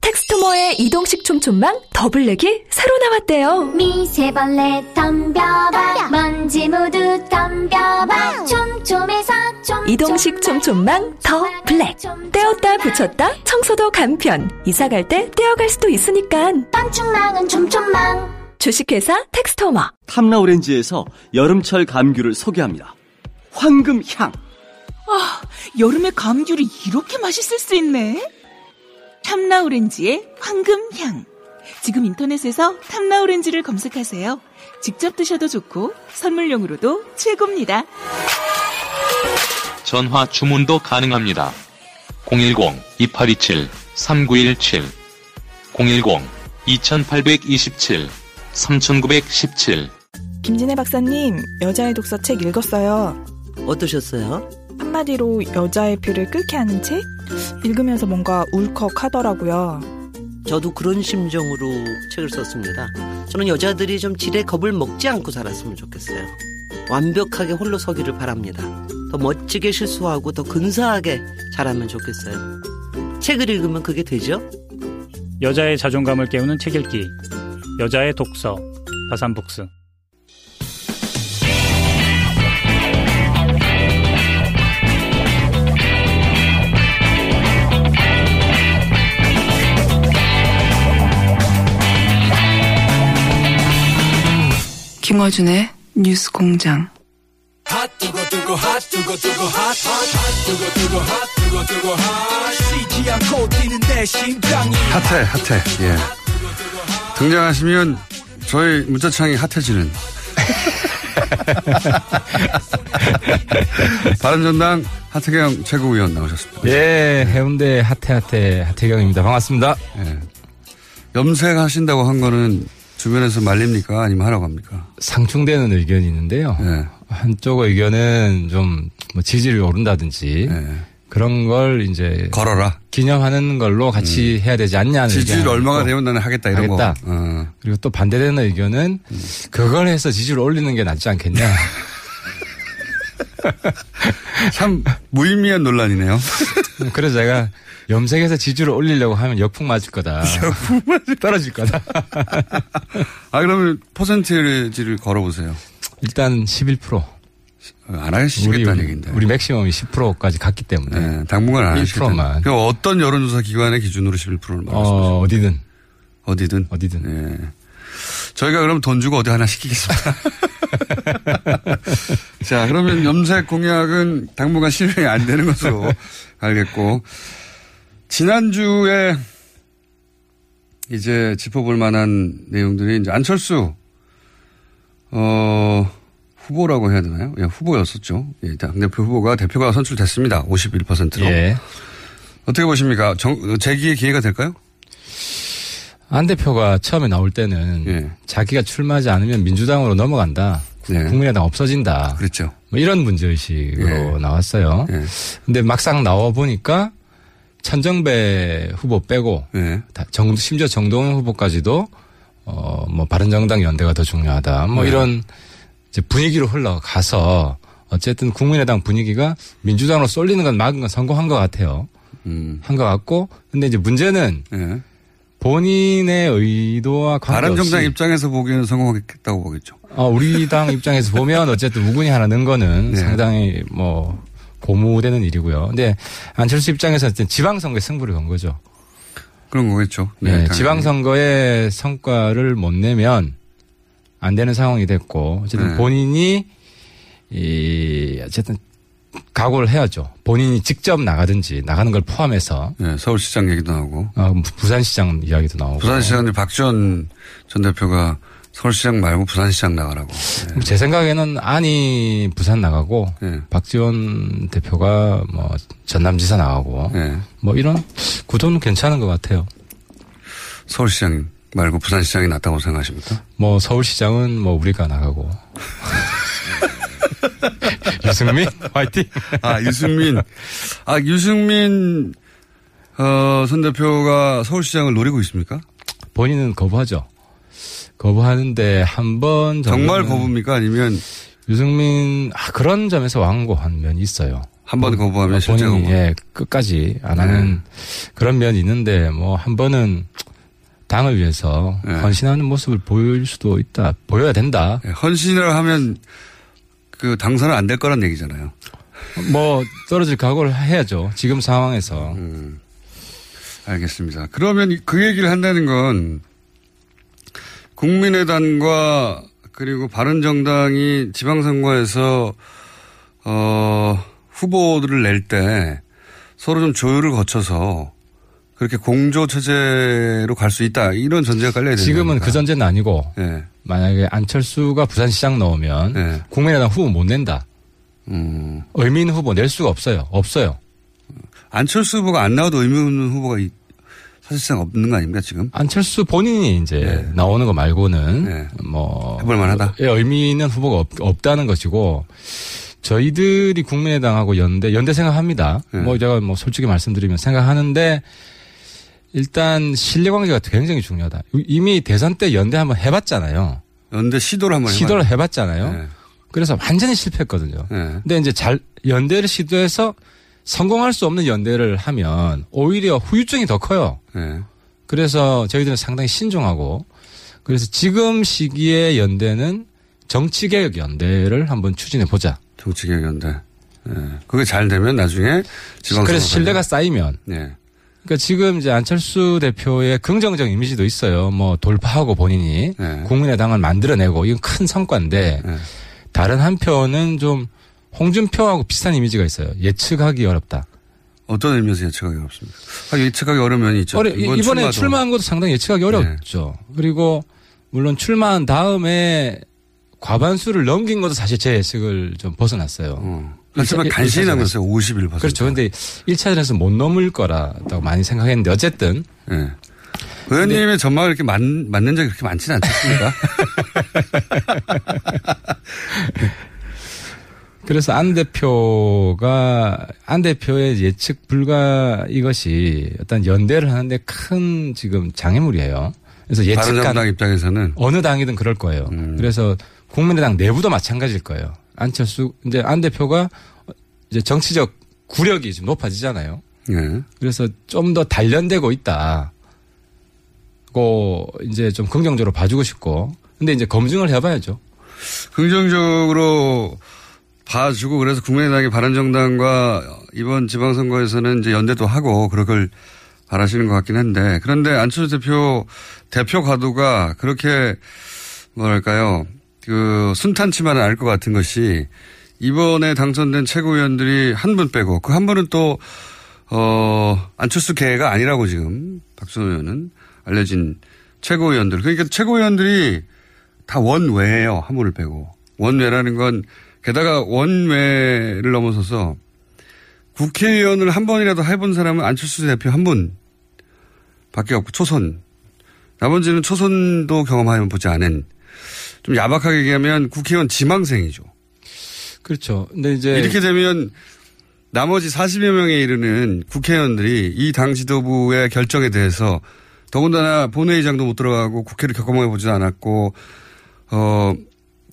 텍스토머의 이동식 촘촘망 더블랙이 새로 나왔대요. 미세벌레 덤벼봐 먼지 모두 덤벼봐 촘촘해서 촘촘망 이동식 촘촘망 더 블랙. 떼었다 붙였다 청소도 간편. 이사 갈 때 떼어갈 수도 있으니까. 방충망은 촘촘망 주식회사 텍스토머. 탐라 오렌지에서 여름철 감귤을 소개합니다. 황금향. 여름에 감귤이 이렇게 맛있을 수 있네. 탐라오렌지의 황금향. 지금 인터넷에서 탐라오렌지를 검색하세요. 직접 드셔도 좋고 선물용으로도 최고입니다. 전화 주문도 가능합니다. 010-2827-3917 010-2827-3917 김진애 박사님, 여자의 독서 책 읽었어요. 어떠셨어요? 한마디로 여자의 피를 끓게 하는 책? 읽으면서 뭔가 울컥 하더라고요. 저도 그런 심정으로 책을 썼습니다. 저는 여자들이 좀 지레 겁을 먹지 않고 살았으면 좋겠어요. 완벽하게 홀로 서기를 바랍니다. 더 멋지게 실수하고 더 근사하게 자라면 좋겠어요. 책을 읽으면 그게 되죠? 여자의 자존감을 깨우는 책 읽기. 여자의 독서. 바산북스. 김어준의 뉴스 공장. 핫해, 핫해, 예. 등장하시면 저희 문자창이 핫해지는. 바른전당 하태경 최고위원 나오셨습니다. 예, 해운대 하태하태 하태경입니다. 반갑습니다. 예. 염색하신다고 한 거는 주변에서 말립니까? 아니면 하라고 합니까? 상충되는 의견이 있는데요. 예. 한쪽 의견은 좀 뭐 지지율이 오른다든지 예. 그런 걸 이제 걸어라. 기념하는 걸로 같이 해야 되지 않냐는 지지율 얼마가 되면 나는 하겠다 이런 하겠다. 거. 어. 그리고 또 반대되는 의견은 그걸 해서 지지율 올리는 게 낫지 않겠냐. 참 무의미한 논란이네요. 그래서 제가 염색해서 지지율을 올리려고 하면 역풍 맞을 거다. 역풍 맞을 떨어질 거다. 아 그러면 퍼센테이지를 걸어보세요. 일단 11%. 안 하시겠다는 우리, 얘기인데. 우리 맥시멈이 10%까지 갔기 때문에. 네, 당분간 안 하시겠다는. 1%만. 그 어떤 여론조사 기관의 기준으로 11%를 말씀하시죠? 어, 어디든. 어디든. 어디든. 예. 저희가 그럼 돈 주고 어디 하나 시키겠습니다. 자, 그러면 염색 공약은 당분간 실행이 안 되는 것으로 알겠고. 지난주에 이제 짚어볼 만한 내용들이 이제 안철수, 어, 후보라고 해야 되나요? 예, 후보였었죠. 예, 당대표 후보가 대표가 선출됐습니다. 51%로. 예. 어떻게 보십니까? 정, 재기의 기회가 될까요? 안 대표가 처음에 나올 때는 예. 자기가 출마하지 않으면 민주당으로 넘어간다. 네. 국민의당 없어진다. 그렇죠. 뭐 이런 문제의식으로 나왔어요. 예. 근데 막상 나와 보니까 천정배 후보 빼고 예. 다 정, 심지어 정동영 후보까지도 어, 뭐 바른정당 연대가 더 중요하다. 뭐 네. 이런 이제 분위기로 흘러가서 어쨌든 국민의당 분위기가 민주당으로 쏠리는 건 막은 건 성공한 것 같아요. 음. 한것 같고 근데 이제 문제는 예. 본인의 의도와 관계없이 바른정당 입장에서 보기에는 성공하겠다고 보겠죠. 어, 우리 당 입장에서 보면 어쨌든 우군이 하나 는 거는 네. 상당히 뭐 고무되는 일이고요. 근데 안철수 입장에서는 지방선거에 승부를 건 거죠. 그런 거겠죠. 네, 당연히. 지방선거의 성과를 못 내면 안 되는 상황이 됐고 어쨌든 네. 본인이 이 어쨌든 각오를 해야죠. 본인이 직접 나가든지 나가는 걸 포함해서 네, 서울시장 얘기도 나오고. 어, 부산시장 이야기도 나오고 부산시장인데 박지원 전 대표가 서울시장 말고 부산시장 나가라고. 네. 제 생각에는 안이 부산 나가고 네. 박지원 대표가 뭐 전남지사 나가고 네. 뭐 이런 구도는 괜찮은 것 같아요. 서울시장 말고 부산시장이 낫다고 생각하십니까? 뭐 서울시장은 뭐 우리가 나가고 유승민 화이팅. 아 유승민. 아 유승민 어, 선 대표가 서울시장을 노리고 있습니까? 본인은 거부하죠. 거부하는데 한 번 정말 거부입니까? 아니면 유승민 아, 그런 점에서 완고한 면이 있어요. 한 번 거부하면 실제 본인이 거부. 예, 끝까지 안 하는 그런 면이 있는데 뭐 한 번은 당을 위해서 헌신하는 모습을 보일 수도 있다. 보여야 된다. 예, 헌신을 하면 그 당선은 안 될 거란 얘기잖아요. 뭐 떨어질 각오를 해야죠. 지금 상황에서. 음. 알겠습니다. 그러면 그 얘기를 한다는 건 국민의당과 그리고 바른정당이 지방선거에서 어 후보들을 낼 때 서로 좀 조율을 거쳐서 그렇게 공조 체제로 갈 수 있다 이런 전제가 깔려야 되는 지금은 겁니까? 그 전제는 아니고 네. 만약에 안철수가 부산시장 넣으면 국민의당 후보 못 낸다. 음. 의미 있는 후보 낼 수가 없어요. 없어요. 안철수 후보가 안 나와도 의미 없는 후보가 이- 사실상 없는 거 아닙니까 지금? 안철수 본인이 이제 나오는 거 말고는 뭐 네. 해볼 만하다. 예, 의미 있는 후보가 없, 다는 것이고 저희들이 국민의당하고 연대 연대 생각합니다. 네. 뭐 제가 뭐 솔직히 말씀드리면 생각하는데 일단 신뢰 관계가 굉장히 중요하다. 이미 대선 때 연대 한번 해봤잖아요. 연대 시도를 한번 시도를 해봐요. 해봤잖아요. 네. 그래서 완전히 실패했거든요. 네. 근데 이제 잘 연대를 시도해서 성공할 수 없는 연대를 하면 오히려 후유증이 더 커요. 네. 그래서 저희들은 상당히 신중하고 그래서 지금 시기에 연대는 정치개혁 연대를 한번 추진해 보자. 정치개혁 연대. 예. 그게 잘 되면 나중에 지방 그래서 신뢰가 쌓이면. 네. 그러니까 지금 이제 안철수 대표의 긍정적 이미지도 있어요. 뭐 돌파하고 본인이 네. 국민의당을 만들어내고 이건 큰 성과인데 다른 한편은 좀 홍준표하고 비슷한 이미지가 있어요. 예측하기 어렵다. 어떤 의미에서 예측하기 어렵습니까? 아, 예측하기 어려운 면이 있죠. 어려, 이번 이번에 출마도. 출마한 것도 상당히 예측하기 어렵죠. 그리고 물론 출마한 다음에 과반수를 넘긴 것도 사실 제 예측을 좀 벗어났어요. 하지만 일차- 간신히. 남았어요. 51%. 그렇죠. 근데 1차전에서 못 넘을 거라고 많이 생각했는데 어쨌든 네. 의원님의 전망을 이렇게 맞, 맞는 적이 그렇게 많지는 않습니까? 그래서 안 대표가 안 대표의 예측 불가 이것이 어떤 연대를 하는데 큰 지금 장애물이에요. 그래서 예측한 입장에서는 음. 어느 당이든 그럴 거예요. 그래서 국민의당 내부도 마찬가지일 거예요. 안철수 이제 안 대표가 이제 정치적 구력이 좀 높아지잖아요. 네. 그래서 좀 더 단련되고 있다. 고 이제 좀 긍정적으로 봐주고 싶고 근데 이제 검증을 해봐야죠. 긍정적으로 봐주고 그래서 국민의당이 바른정당과 이번 지방선거에서는 이제 연대도 하고 그럴 걸 바라시는 것 같긴 한데 그런데 안철수 대표 대표 가도가 그렇게 뭐랄까요 그 순탄치만은 알것 같은 것이 이번에 당선된 최고위원들이 한 분 빼고 그 한 분은 또 어, 안철수 계가 아니라고 지금 박선호 의원은 알려진 최고위원들. 그러니까 최고위원들이 다 원외예요. 한 분을 빼고. 원외라는 건 게다가 원외를 넘어서서 국회의원을 한 번이라도 해본 사람은 안철수 대표 한 분 밖에 없고 초선. 나머지는 초선도 경험해 보지 않은 좀 야박하게 얘기하면 국회의원 지망생이죠. 그렇죠. 근데 이제 이렇게 되면 나머지 40여 명에 이르는 국회의원들이 이 당 지도부의 결정에 대해서 더군다나 본회의장도 못 들어가고 국회를 경험해 보지도 않았고 어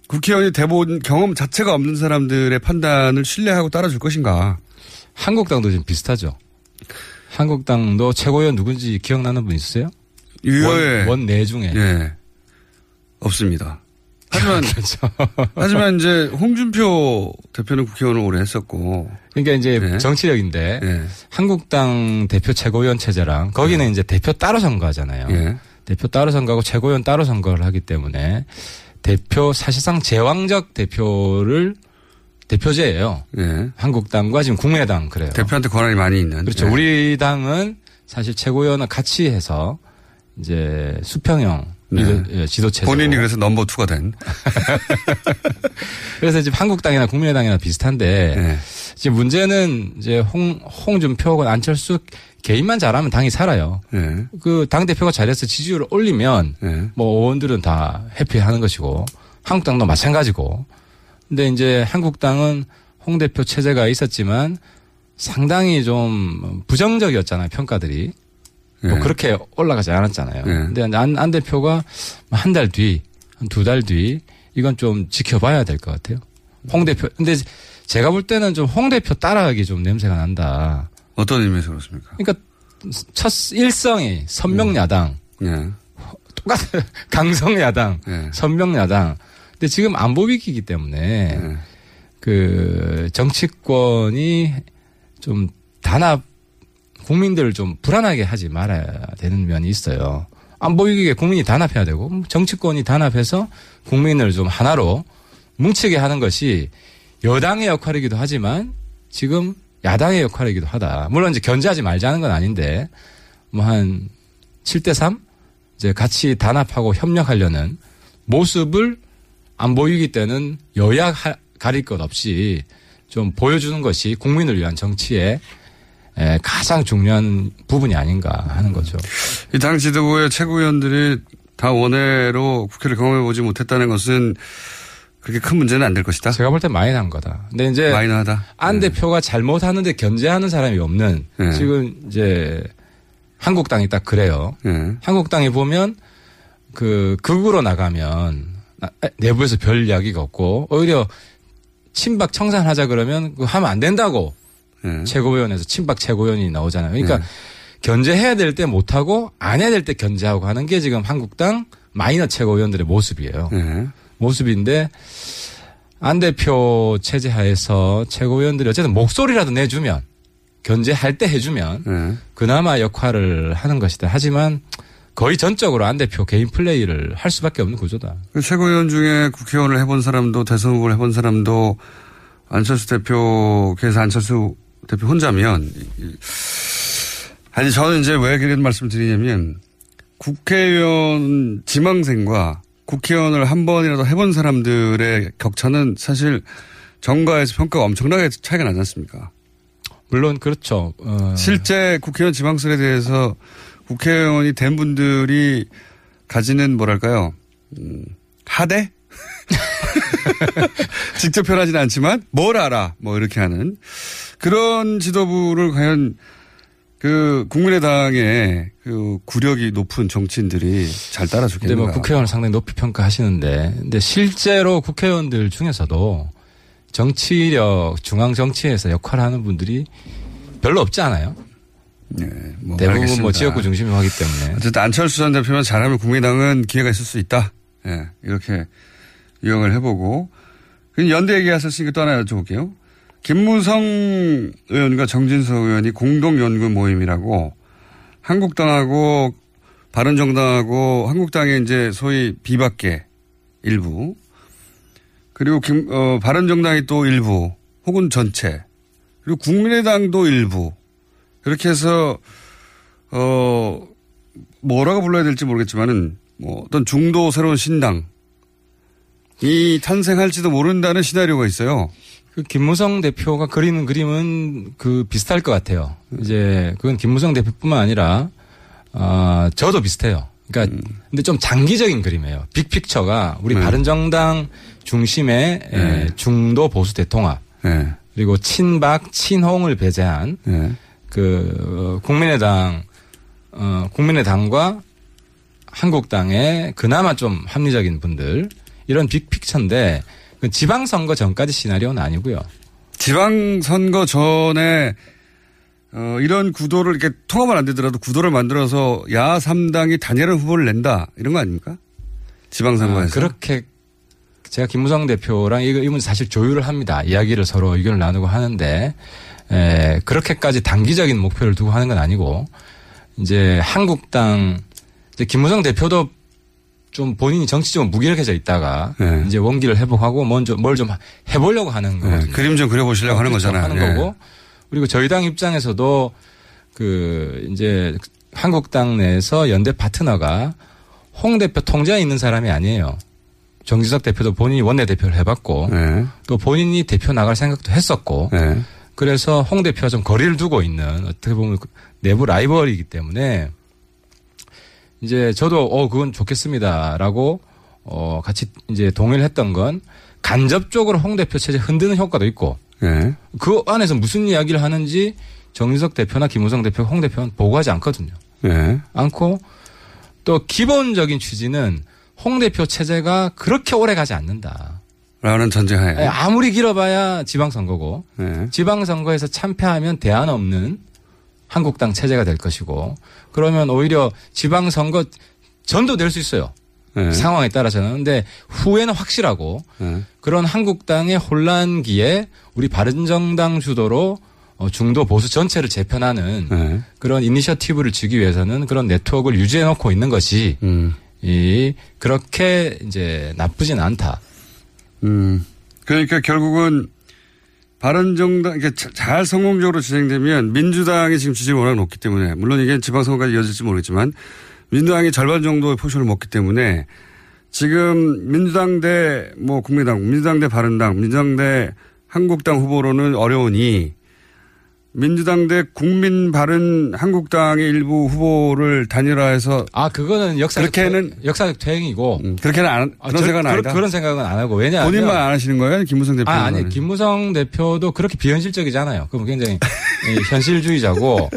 국회의원이 대본 경험 자체가 없는 사람들의 판단을 신뢰하고 따라줄 것인가? 한국당도 지금 비슷하죠. 한국당도 최고위원 누군지 기억나는 분 있으세요? 원, 원내 중에. 예. 없습니다. 하지만 그렇죠. 하지만 이제 홍준표 대표는 국회의원을 오래 했었고 그러니까 이제 네. 정치력인데 한국당 대표 최고위원 체제랑 거기는 이제 대표 따로 선거하잖아요. 예. 대표 따로 선거하고 최고위원 따로 선거를 하기 때문에 대표 사실상 제왕적 대표를 대표제예요. 예. 한국당과 지금 국민의당 그래요. 대표한테 권한이 많이 있는. 그렇죠. 예. 우리 당은 사실 최고위원을 같이 해서 이제 수평형 네. 지도, 예, 지도체제. 본인이 그래서 넘버 투가 된. 그래서 지금 한국당이나 국민의당이나 비슷한데 네. 지금 문제는 이제 홍 홍준표가 안철수 개인만 잘하면 당이 살아요. 예. 그당 대표가 잘해서 지지율을 올리면 뭐 의원들은 다 해피하는 것이고 한국당도 마찬가지고 근데 이제 한국당은 홍 대표 체제가 있었지만 상당히 좀 부정적이었잖아요, 평가들이. 뭐 예. 그렇게 올라가지 않았잖아요. 근데 안, 안 대표가 한 달 뒤, 한 두 달 뒤, 이건 좀 지켜봐야 될 것 같아요. 홍 대표, 근데 제가 볼 때는 좀 홍 대표 따라가기 좀 냄새가 난다. 어떤 의미에서 그렇습니까? 그러니까 첫 일성이 선명 야당, 예. 똑같아요. 강성 야당, 선명 야당. 근데 지금 안보 위기이기 때문에 그 정치권이 좀 단합 국민들을 좀 불안하게 하지 말아야 되는 면이 있어요. 안보 위기에 국민이 단합해야 되고 정치권이 단합해서 국민을 좀 하나로 뭉치게 하는 것이 여당의 역할이기도 하지만 지금 야당의 역할이기도 하다. 물론 이제 견제하지 말자는 건 아닌데 뭐 한 7대 3 이제 같이 단합하고 협력하려는 모습을 안 보이기 때는 여야 하- 가릴 것 없이 좀 보여주는 것이 국민을 위한 정치의 에, 가장 중요한 부분이 아닌가 하는 거죠. 이 당 지도부의 최고위원들이 다 원외로 국회를 경험해 보지 못했다는 것은 그렇게 큰 문제는 안 될 것이다. 제가 볼 때 마이너한 거다. 근데 이제 마이너하다. 안 대표가 잘못하는데 견제하는 사람이 없는 네. 지금 이제 한국당이 딱 그래요. 한국당이 보면 그 극으로 나가면 나- 내부에서 별 이야기가 없고 오히려 친박 청산하자 그러면 그 하면 안 된다고 최고위원회에서 친박 최고위원이 나오잖아요. 그러니까 네. 견제해야 될 때 못하고 안 해야 될 때 견제하고 하는 게 지금 한국당 마이너 최고위원들의 모습이에요. 모습인데 안 대표 체제 하에서 최고위원들이 어쨌든 목소리라도 내주면 견제할 때 해주면 그나마 역할을 하는 것이다. 하지만 거의 전적으로 안 대표 개인 플레이를 할 수밖에 없는 구조다. 그 최고위원 중에 국회의원을 해본 사람도 대선 후보를 해본 사람도 안철수 대표께서 안철수 대표 혼자면 이- 아니 저는 이제 왜 그런 말씀을 드리냐면 국회의원 지망생과 국회의원을 한 번이라도 해본 사람들의 격차는 사실 정가에서 평가가 엄청나게 차이가 나지 않습니까? 물론 그렇죠. 어, 실제 국회의원 지망설에 대해서 국회의원이 된 분들이 가지는 뭐랄까요, 음, 하대? 직접 표현하지는 않지만 뭘 알아, 뭐 이렇게 하는 그런 지도부를 과연 그 국민의당의 그 구력이 높은 정치인들이 잘 따라주겠는가? 뭐 국회의원을 상당히 높이 평가하시는데, 근데 실제로 국회의원들 중에서도 정치력, 중앙 정치에서 역할을 하는 분들이 별로 없지 않아요? 뭐 대부분 알겠습니다. 뭐 지역구 중심으로 하기 때문에. 어쨌든 안철수 전 대표만 잘하면 국민당은 기회가 있을 수 있다. 예, 이렇게 유형을 해보고. 연대 얘기하셨으니까 또 하나 여쭤볼게요. 김무성 의원과 정진석 의원이 공동연구 모임이라고 한국당하고 바른정당하고 한국당의 이제 소위 비박계 일부 그리고 김, 어, 바른정당이 또 일부 혹은 전체 그리고 국민의당도 일부 그렇게 해서 어 뭐라고 불러야 될지 모르겠지만은 뭐 어떤 중도 새로운 신당 이 탄생할지도 모른다는 시나리오가 있어요. 그 김무성 대표가 그리는 그림은 그 비슷할 것 같아요. 이제 그건 김무성 대표뿐만 아니라 아 저도 비슷해요. 그러니까 근데 좀 장기적인 그림이에요. 빅픽처가 우리 네. 바른정당 중심의 에, 중도 보수 대통합 네. 그리고 친박 친홍을 배제한 네. 그 어, 국민의당 어 국민의당과 한국당의 그나마 좀 합리적인 분들 이런 빅픽처인데 그 지방선거 전까지 시나리오는 아니고요. 지방선거 전에 어, 이런 구도를 이렇게 통합은 안 되더라도 구도를 만들어서 야 3당이 단일한 후보를 낸다 이런 거 아닙니까? 지방선거에서. 아, 그렇게 제가 김무성 대표랑 이거 이분 사실 조율을 합니다. 이야기를 서로 의견을 나누고 하는데 에, 그렇게까지 단기적인 목표를 두고 하는 건 아니고 이제 한국당 이제 김무성 대표도 좀 본인이 정치적으로 무기력해져 있다가 네. 이제 원기를 회복하고 먼저 뭘 좀 해보려고 하는 거거든요. 그림 좀 그려보시려고 하는 그렇죠. 거잖아요. 하는 예. 거고 그리고 저희 당 입장에서도 그 이제 한국당 내에서 연대 파트너가 홍 대표 통제에 있는 사람이 아니에요. 정지석 대표도 본인이 원내 대표를 해봤고 네. 또 본인이 대표 나갈 생각도 했었고 그래서 홍 대표와 좀 거리를 두고 있는 어떻게 보면 그 내부 라이벌이기 때문에 이제 저도 어 그건 좋겠습니다라고 어 같이 이제 동의를 했던 건 간접적으로 홍 대표 체제 흔드는 효과도 있고 예. 그 안에서 무슨 이야기를 하는지 정유석 대표나 김우성 대표, 홍 대표는 보고하지 않거든요. 예. 않고 또 기본적인 취지는 홍 대표 체제가 그렇게 오래 가지 않는다. 라는 전제하에. 예, 아무리 길어봐야 지방선거고 예. 지방선거에서 참패하면 대안 없는 한국당 체제가 될 것이고 그러면 오히려 지방선거 전도 될 수 있어요. 예. 상황에 따라서는. 근데 후에는 확실하고 예. 그런 한국당의 혼란기에 우리 바른정당 주도로 어, 중도 보수 전체를 재편하는 예. 그런 initiative를 주기 위해서는 그런 네트워크를 유지해 놓고 있는 것이 음. 이 그렇게 이제 나쁘진 않다. 음. 그러니까 결국은 바른정당, 이게 자- 잘 성공적으로 진행되면 민주당이 지금 지지율이 워낙 높기 때문에 물론 이게 지방선거까지 이어질지 모르겠지만 민주당이 절반 정도의 포션을 먹기 때문에 지금 민주당 대 뭐 국민당, 민주당 대 바른당, 민주당 대 한국당 후보로는 어려우니 민주당 대 국민 바른 한국당의 일부 후보를 단일화해서 아 그거는 역사적 그렇게는 퇴- 역사적 퇴행이고 그렇게는 안 아, 그런 저- 생각은 아니다. 그런 생각은 안 하고 왜냐하면 본인만 안 하시는 거예요? 김무성 대표. 아, 아니, 김무성 대표도 그렇게 비현실적이잖아요. 그럼 굉장히 이 현실주의자고.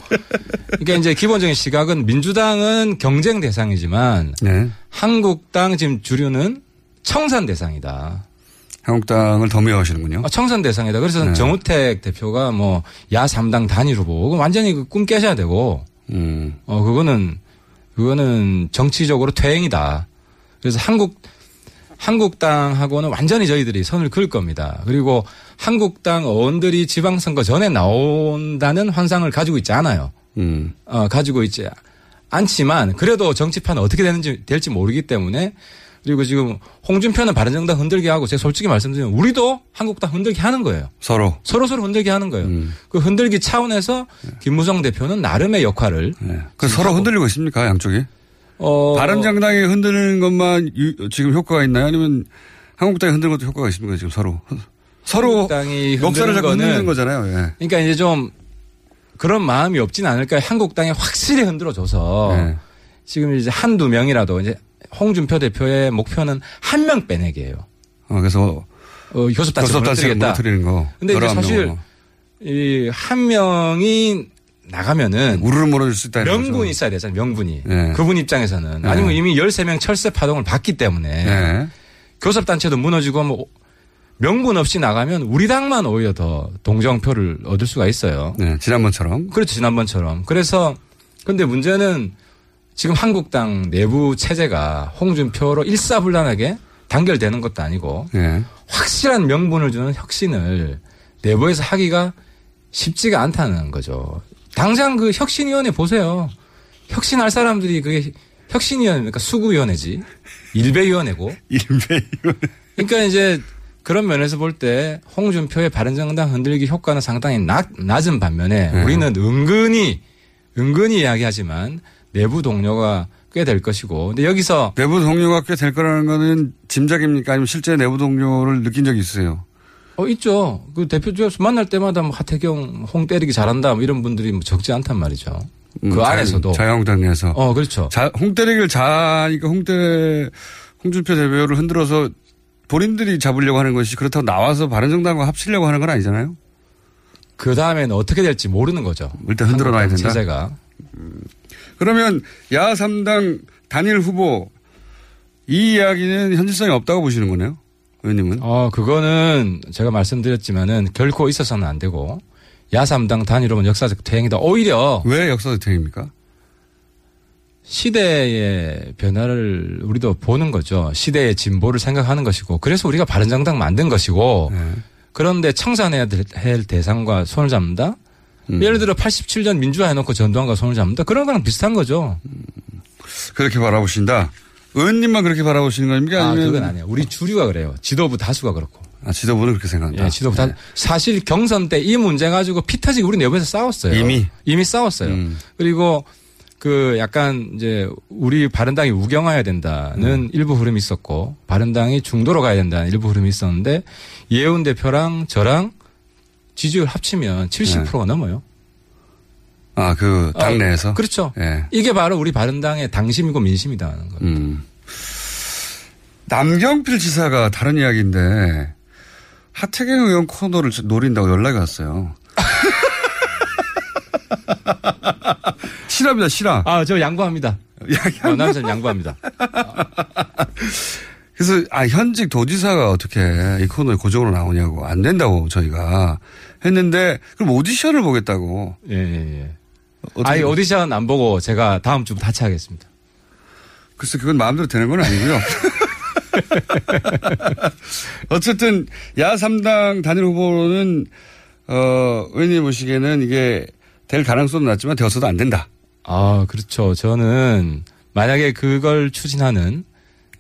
그러니까 이제 기본적인 시각은 민주당은 경쟁 대상이지만 네. 한국당 지금 주류는 청산 대상이다. 한국당을 더 미워하시는군요. 아, 청산 대상이다. 그래서 네. 정우택 대표가 뭐 야 3당 단일 후보. 완전히 그 꿈 깨셔야 되고. 음. 어, 그거는, 그거는 정치적으로 퇴행이다. 그래서 한국, 한국당하고는 완전히 저희들이 선을 그을 겁니다. 그리고 한국당 의원들이 지방선거 전에 나온다는 환상을 가지고 있지 않아요. 음. 어, 가지고 있지 않지만 그래도 정치판은 어떻게 되는지 될지 모르기 때문에 그리고 지금 홍준표는 바른정당 흔들게 하고 제가 솔직히 말씀드리면 우리도 한국당 흔들게 하는 거예요. 서로. 서로 서로 흔들게 하는 거예요. 그 흔들기 차원에서 김무성 대표는 나름의 역할을 그 서로 흔들리고 있습니까 양쪽이? 어, 바른정당이 흔드는 것만 유- 지금 효과가 있나요? 아니면 한국당이 흔드는 것도 효과가 있습니까 지금 서로? 서로 한국당이 역사를 자꾸 흔드는 거잖아요. 예. 그러니까 이제 좀 그런 마음이 없진 않을까요? 한국당이 확실히 흔들어줘서 네. 지금 이제 한두 명이라도 이제 홍준표 대표의 목표는 한 명 빼내기예요. 어, 그래서 어, 교섭단체 무너뜨리겠다. 무너뜨리는 거. 근데 이제 19 사실. 이 한 명이 나가면은 우르르 무너질 수 있다. 명분이 있어야 되잖아요. 명분이. 네. 그분 입장에서는 네. 아니면 이미 13명 철새 파동을 받기 때문에 네. 교섭단체도 무너지고 뭐 명분 없이 나가면 우리 당만 오히려 더 동정표를 얻을 수가 있어요. 네, 지난번처럼. 그렇죠. 지난번처럼. 그래서 근데 문제는 지금 한국당 내부 체제가 홍준표로 일사불란하게 단결되는 것도 아니고 예. 확실한 명분을 주는 혁신을 내부에서 하기가 쉽지가 않다는 거죠. 당장 그 혁신위원회 보세요. 혁신할 사람들이 그게 혁신위원회, 그러니까 수구위원회지. 일배위원회고. 일배위원회. 그러니까 이제 그런 면에서 볼 때 홍준표의 바른정당 흔들기 효과는 상당히 낮, 낮은 반면에 네. 우리는 은근히, 은근히 이야기하지만 내부 동료가 꽤 될 것이고. 근데 여기서 내부 동료가 꽤 될 거라는 거는 짐작입니까? 아니면 실제 내부 동료를 느낀 적이 있으세요? 어, 있죠. 그 대표적으로 만날 때마다 뭐 하태경 홍 때리기 잘한다 뭐 이런 분들이 뭐 적지 않단 말이죠. 음, 그 자- 안에서도. 자유한국당 내에서. 어, 그렇죠. 자, 홍 때리기를 잘하니까 홍대, 홍준표 대표를 흔들어서 본인들이 잡으려고 하는 것이 그렇다고 나와서 바른정당과 합치려고 하는 건 아니잖아요? 그 다음에는 어떻게 될지 모르는 거죠. 일단 흔들어 놔야 된다. 체제가. 그러면 야 3당 단일 후보 이 이야기는 현실성이 없다고 보시는 거네요? 의원님은? 어, 그거는 제가 말씀드렸지만은 결코 있어서는 안 되고 야삼당 단위로는 역사적 퇴행이다. 오히려 왜 역사적 퇴행입니까? 시대의 변화를 우리도 보는 거죠. 시대의 진보를 생각하는 것이고 그래서 우리가 바른정당 만든 것이고 네. 그런데 청산해야 될- 할 대상과 손을 잡는다. 음. 예를 들어 87년 민주화 해놓고 전두환과 손을 잡는다. 그런 거랑 비슷한 거죠. 그렇게 바라보신다. 의원님만 그렇게 바라보시는 겁니까? 아, 아니면 그건 아니에요. 우리 주류가 그래요. 지도부 다수가 그렇고. 아, 지도부는 그렇게 생각한다. 예, 지도부 다 네. 사실 경선 때 이 문제 가지고 피 터지게 우리 내부에서 싸웠어요. 이미? 이미 싸웠어요. 음. 그리고 그 약간 이제 우리 바른당이 우경화해야 된다는 음. 일부 흐름이 있었고 바른당이 중도로 가야 된다는 일부 흐름이 있었는데 예훈 대표랑 저랑 지지율 합치면 70%가 넘어요. 아, 그, 어, 당내에서? 그렇죠. 예. 이게 바로 우리 바른당의 당심이고 민심이다는 거예요. 음. 남경필 지사가 다른 이야기인데, 하태경 의원 코너를 노린다고 연락이 왔어요. 실합니다, 실합. 아, 저 양보합니다. 양, 어, 남자 양보합니다. 그래서 아 현직 도지사가 어떻게 이 코너에 고정으로 나오냐고 안 된다고 저희가 했는데 그럼 오디션을 보겠다고. 예, 예, 예. 아니 오디션 안 보고 제가 다음 주 같이 하겠습니다. 글쎄 그건 마음대로 되는 건 아니고요. 어쨌든 야 3당 단일 후보로는 어 의원님 보시기에는 이게 될 가능성은 낮지만 되었어도 안 된다. 아 그렇죠. 저는 만약에 그걸 추진하는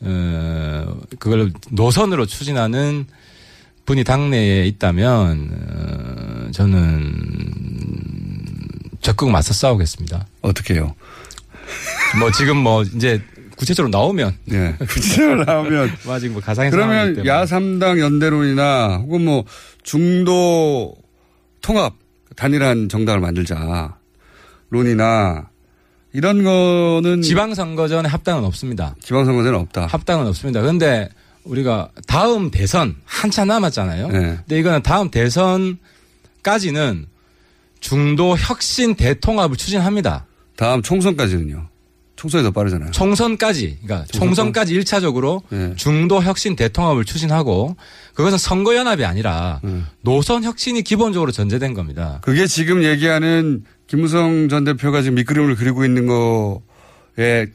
어 그걸 노선으로 추진하는 분이 당내에 있다면 어, 저는 적극 맞서 싸우겠습니다. 어떻게요? 뭐 지금 뭐 이제 구체적으로 나오면 네. 구체적으로 나오면 뭐 아직 뭐 가상의 그러면 야 3당 연대론이나 혹은 뭐 중도 통합 단일한 정당을 만들자 론이나 이런 거는 지방선거 전에 합당은 없습니다. 지방선거전은 없다. 합당은 없습니다. 그런데 우리가 다음 대선 한참 남았잖아요. 네. 근데 이거는 다음 대선까지는 중도 혁신 대통합을 추진합니다. 다음 총선까지는요. 총선이 더 빠르잖아요. 총선까지, 그러니까 총선? 까지 1차적으로 네. 중도 혁신 대통합을 추진하고 그것은 선거연합이 아니라 네. 노선 혁신이 기본적으로 전제된 겁니다. 그게 지금 얘기하는 김무성 전 대표가 지금 밑그림을 그리고 있는 거에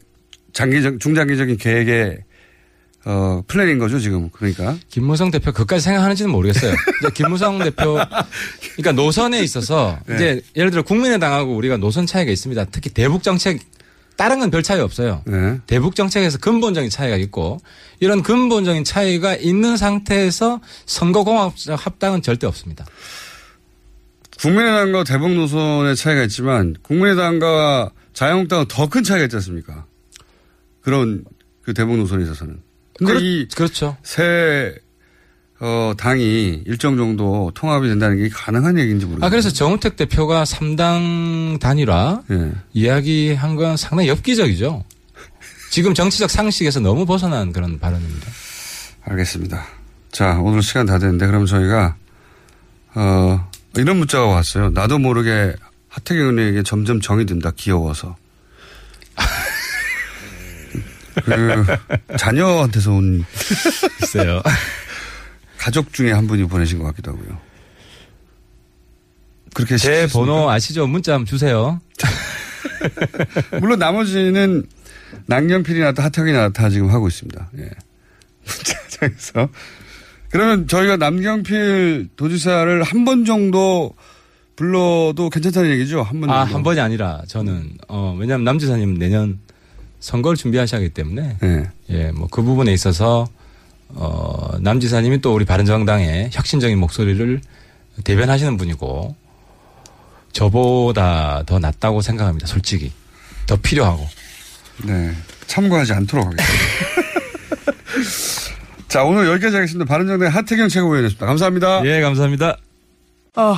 장기적, 중장기적인 계획의 어, 플랜인 거죠, 지금. 그러니까. 김무성 대표 그까지 생각하는지는 모르겠어요. 이제 김무성 대표, 그러니까 노선에 있어서 네. 이제 예를 들어 국민의당하고 우리가 노선 차이가 있습니다. 특히 대북 정책 다른 건 별 차이 없어요. 네. 대북 정책에서 근본적인 차이가 있고 이런 근본적인 차이가 있는 상태에서 선거공학적 합당은 절대 없습니다. 국민의당과 대북 노선의 차이가 있지만 국민의당과 자유한국당은 더 큰 차이가 있지 않습니까? 그런 그 대북 노선에 있어서는. 근데 그렇, 이 그렇죠. 새 어, 당이 일정 정도 통합이 된다는 게 가능한 얘기인지 모르겠어요. 아, 그래서 정우택 대표가 3당 단일화 네. 이야기한 건 상당히 엽기적이죠. 지금 정치적 상식에서 너무 벗어난 그런 발언입니다. 알겠습니다. 자, 오늘 시간 다 됐는데 그럼 저희가 어, 이런 문자가 왔어요. 나도 모르게 하태경 의원에게 점점 정이 든다. 귀여워서. 그 자녀한테서 온 있어요. 가족 중에 한 분이 보내신 것 같기도 하고요. 그렇게 제 번호 아시죠? 문자 한번 주세요. 물론 나머지는 낭년필이나 하태경이나 다 지금 하고 있습니다. 예. 문자장에서. 그러면 저희가 남경필 도지사를 한 번 정도 불러도 괜찮다는 얘기죠? 한 번. 아, 한 번이 아니라 저는, 어, 왜냐하면 남지사님 내년 선거를 준비하셔야 하기 때문에. 네. 예, 뭐 그 부분에 있어서 어, 남 지사님이 또 우리 바른정당의 혁신적인 목소리를 대변하시는 분이고 저보다 더 낫다고 생각합니다. 솔직히 더 필요하고. 네, 참고하지 않도록 하겠습니다. 자, 오늘 여기까지 하겠습니다. 바른정당의 하태경 최고위원이었습니다. 감사합니다. 예, 감사합니다. 아,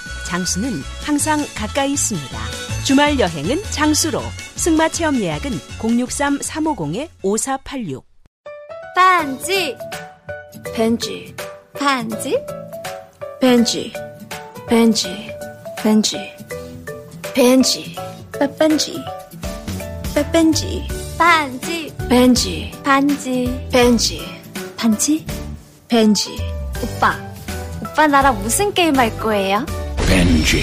장수는 항상 가까이 있습니다. 주말 여행은 장수로. 승마 체험 예약은 063-350-5486. 반지, 벤지, 반지, 벤지, 벤지, 벤지, 벤지, 빼뺀지, 빼뺀지, 반지, 벤지, 반지, 벤지, 반지, 벤지. 오빠, 오빠 나랑 무슨 게임 할 거예요? 벤지.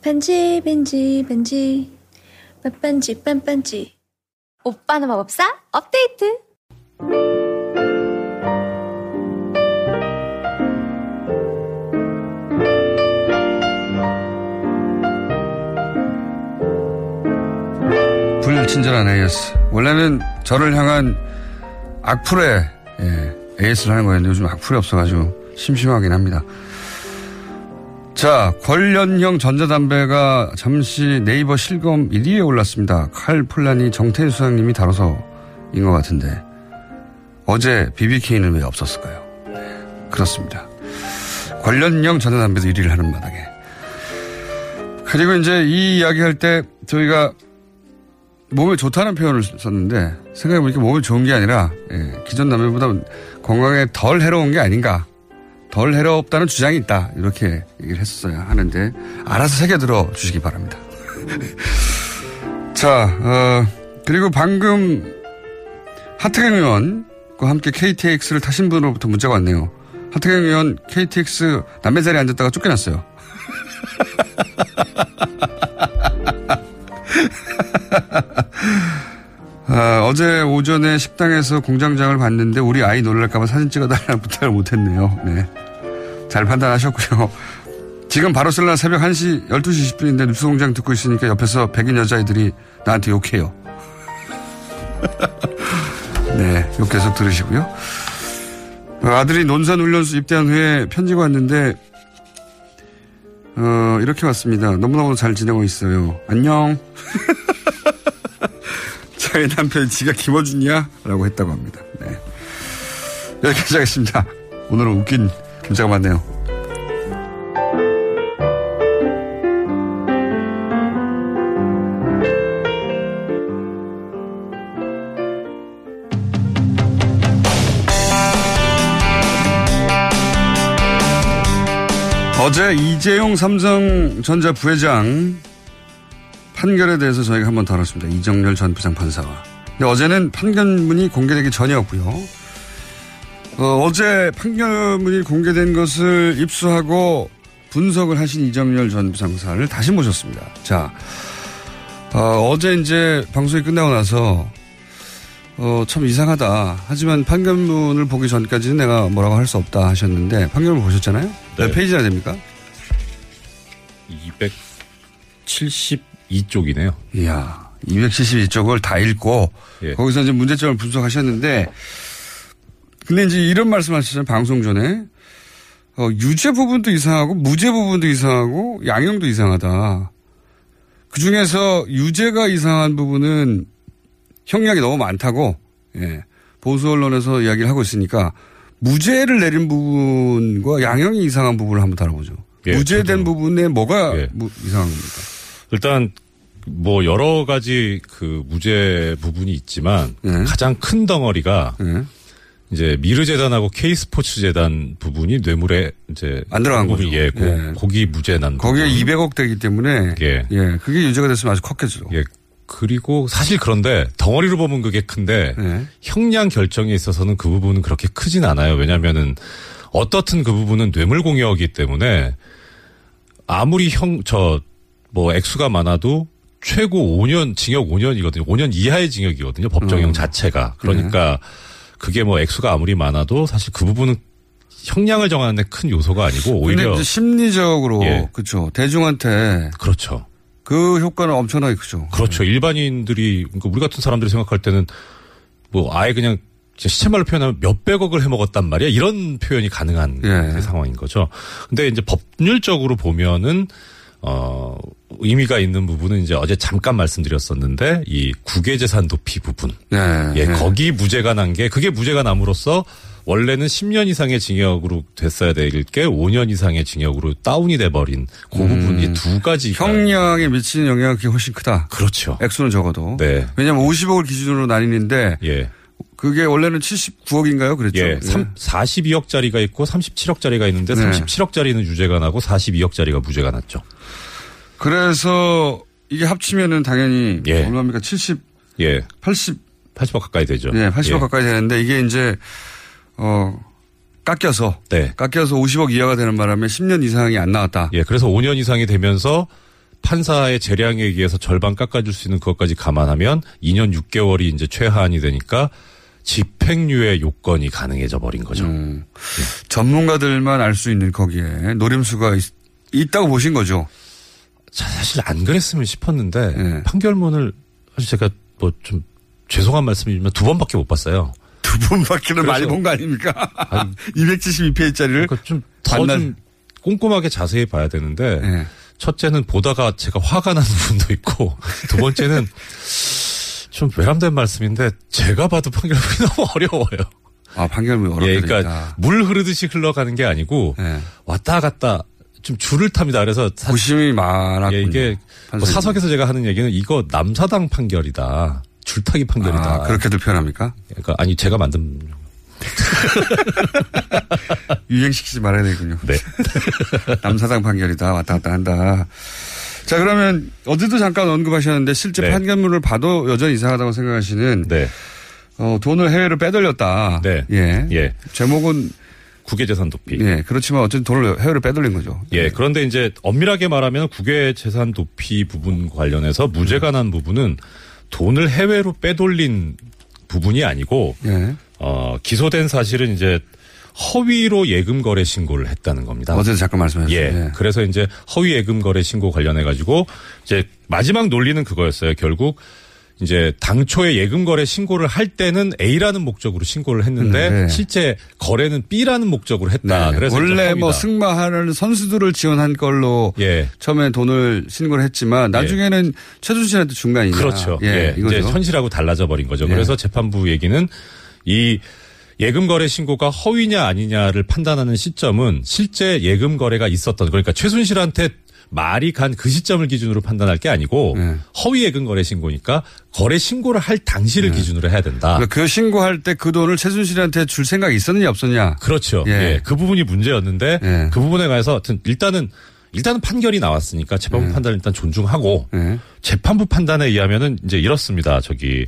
벤지, 벤지, 벤지. 빤빤지, 빤빤지. 오빠는 마법사 업데이트. 불친절한 AS. 원래는 저를 향한 악플의 예, AS를 하는 거였는데 요즘 악플이 없어가지고 심심하긴 합니다. 자, 관련형 전자담배가 잠시 네이버 실검 1위에 올랐습니다. 칼 폴란이 정태인 수장님이 다뤄서인 것 같은데 어제 BBK는 왜 없었을까요? 네, 그렇습니다. 관련형 전자담배도 1위를 하는 마당에. 그리고 이제 이 이야기 할 때 저희가 몸에 좋다는 표현을 썼는데 생각해보니까 몸에 좋은 게 아니라 예, 기존 담배보다 건강에 덜 해로운 게 아닌가 덜 해롭다는 주장이 있다 이렇게 얘기를 했었어야 하는데 알아서 새겨들어 주시기 바랍니다. 자 어, 그리고 방금 하태경 의원과 함께 KTX를 타신 분으로부터 문자가 왔네요. 하태경 의원 KTX 남의 자리에 앉았다가 쫓겨났어요. 아, 어제 오전에 식당에서 공장장을 봤는데 우리 아이 놀랄까봐 사진 찍어달라는 부탁을 못했네요. 네. 잘 판단하셨고요. 지금 바로 쓸라 새벽 1시, 12시 10분인데 뉴스 공장 듣고 있으니까 옆에서 백인 여자애들이 나한테 욕해요. 네, 욕 계속 들으시고요. 어, 아들이 논산 훈련소 입대한 후에 편지가 왔는데, 어, 이렇게 왔습니다. 너무너무 잘 지내고 있어요. 안녕. 저희 남편이 지가 김어준이야? 라고 했다고 합니다. 네. 여기까지 하겠습니다. 오늘은 웃긴 문자가 많네요. 어제 이재용 삼성전자 부회장 판결에 대해서 저희가 한번 다뤘습니다. 이정열 전 부장판사와. 근데 어제는 판결문이 공개되기 전이었고요. 어, 제 판결문이 공개된 것을 입수하고 분석을 하신 이정열 전 부장판사를 다시 모셨습니다. 자, 어, 제 이제 방송이 끝나고 나서 어, 참 이상하다. 하지만 판결문을 보기 전까지는 내가 뭐라고 할 수 없다 하셨는데 판결문 보셨잖아요? 네. 몇 페이지나 됩니까? 272쪽이네요. 이야, 272쪽을 다 읽고 예. 거기서 이제 문제점을 분석하셨는데 근데 이제 이런 말씀 하시잖아요. 방송 전에. 어, 유죄 부분도 이상하고 무죄 부분도 이상하고 양형도 이상하다. 그 중에서 유죄가 이상한 부분은 형량이 너무 많다고, 예. 보수 언론에서 이야기를 하고 있으니까 무죄를 내린 부분과 양형이 이상한 부분을 한번 다뤄보죠. 예, 무죄된. 부분에 뭐가 예. 이상한 겁니까? 일단 뭐 여러 가지 그 무죄 부분이 있지만 예. 가장 큰 덩어리가 예. 이제 미르 재단하고 K 스포츠 재단 부분이 뇌물에 이제 안 들어간 거죠. 예, 고, 예. 고기 무죄 난 거기에 부분. 200억 되기 때문에 예. 예. 그게 유죄가 됐으면 아주 컸겠죠. 예. 그리고 사실 그런데 덩어리로 보면 그게 큰데 네. 형량 결정에 있어서는 그 부분은 그렇게 크진 않아요. 왜냐면은 어떻든 그 부분은 뇌물 공여이기 때문에 아무리 형 저 뭐 액수가 많아도 최고 5년 징역 5년이거든요. 5년 이하의 징역이거든요. 법정형 음. 자체가. 그러니까 네. 그게 뭐 액수가 아무리 많아도 사실 그 부분은 형량을 정하는데 큰 요소가 아니고 오히려 심리적으로 예. 그렇죠. 대중한테 그렇죠. 그 효과는 엄청나게 크죠. 그렇죠. 네. 일반인들이 그러니까 우리 같은 사람들이 생각할 때는 뭐 아예 그냥 시체말로 표현하면 몇백억을 해먹었단 말이야. 이런 표현이 가능한 예. 상황인 거죠. 근데 이제 법률적으로 보면은 어, 의미가 있는 부분은 이제 어제 잠깐 말씀드렸었는데 이 국외재산 도피 부분. 네, 예, 네. 거기 무죄가 난 게 그게 무죄가 남으로써 원래는 10년 이상의 징역으로 됐어야 될 게 5년 이상의 징역으로 다운이 돼 버린 그 음. 부분이 두 가지 형량에 미치는 영향이 훨씬 크다. 그렇죠. 액수는 적어도. 네. 왜냐하면 50억을 기준으로 나뉘는데 예. 그게 원래는 79억인가요? 그랬죠. 예. 3, 42억짜리가 있고 37억짜리가 있는데 네. 37억짜리는 유죄가 나고 42억짜리가 무죄가 났죠. 그래서 이게 합치면은 당연히 예. 얼마입니까? 70, 예. 80, 80억 가까이 되죠. 예, 80억 예. 가까이 되는데 이게 이제 어 깎여서 네. 깎여서 50억 이하가 되는 바람에 10년 이상이 안 나왔다. 예, 그래서 5년 이상이 되면서 판사의 재량에 의해서 절반 깎아줄 수 있는 그것까지 감안하면 2년 6개월이 이제 최하한이 되니까 집행유예 요건이 가능해져 버린 거죠. 음. 전문가들만 알 수 있는 거기에 노림수가 있, 다고 보신 거죠. 사실 안 그랬으면 싶었는데 네. 판결문을 사실 제가 뭐 좀 죄송한 말씀이지만 두 번밖에 못 봤어요. 두 번밖에는 많이 본 거 아닙니까? 272페이지짜리를 좀더좀 꼼꼼하게 자세히 봐야 되는데 네. 첫째는 보다가 제가 화가 나는 부분도 있고 두 번째는 좀 외람된 말씀인데 제가 봐도 판결문이 너무 어려워요. 아 판결문이 어렵게 예, 돼 그러니까 있다. 물 흐르듯이 흘러가는 게 아니고 왔다 갔다 좀 줄을 탑니다. 그래서 사- 고심이 많았군요. 예, 이게 뭐. 사석에서 제가 하는 얘기는 이거 남사당 판결이다. 줄타기 판결이다. 아, 그렇게들 표현합니까? 그러니까 아니 제가 만든 유행시키지 말아야 되군요. 네. 남사당 판결이다. 왔다 갔다 한다. 자, 그러면 어제도 잠깐 언급하셨는데 실제 네. 판결문을 봐도 여전히 이상하다고 생각하시는 어, 돈을 해외로 빼돌렸다. 네. 예. 예. 제목은 국외재산 도피. 예. 그렇지만 어쨌든 돈을 해외로 빼돌린 거죠. 예, 그런데 이제 엄밀하게 말하면 국외 재산 도피 부분 관련해서 무죄가 난 부분은 돈을 해외로 빼돌린 부분이 아니고 예. 어, 기소된 사실은 이제 허위로 예금 거래 신고를 했다는 겁니다. 어제도 잠깐 말씀하셨어요. 예. 예. 그래서 이제 허위 예금 거래 신고 관련해 가지고 이제 마지막 논리는 그거였어요. 결국 이제 당초에 예금 거래 신고를 할 때는 A라는 목적으로 신고를 했는데 음, 네. 실제 거래는 B라는 목적으로 했다. 네. 그래서 원래. 뭐 승마하는 선수들을 지원한 걸로 예. 처음에 돈을 신고를 했지만 나중에는 최준실한테 중간이냐. 그렇죠. 예, 예. 이제 현실하고 달라져 버린 거죠. 예. 그래서 재판부 얘기는 이 예금 거래 신고가 허위냐 아니냐를 판단하는 시점은 실제 예금 거래가 있었던 그러니까 최순실한테 말이 간 그 시점을 기준으로 판단할 게 아니고 예. 허위 예금 거래 신고니까 거래 신고를 할 당시를 기준으로 해야 된다. 그러니까 그 신고할 때 그 돈을 최순실한테 줄 생각이 있었느냐 없었냐. 그렇죠. 예. 예. 그 부분이 문제였는데 예. 그 부분에 관해서 하여튼 일단은 일단은 판결이 나왔으니까 재판부 예. 판단을 일단 존중하고 예. 재판부 판단에 의하면은 이제 이렇습니다. 저기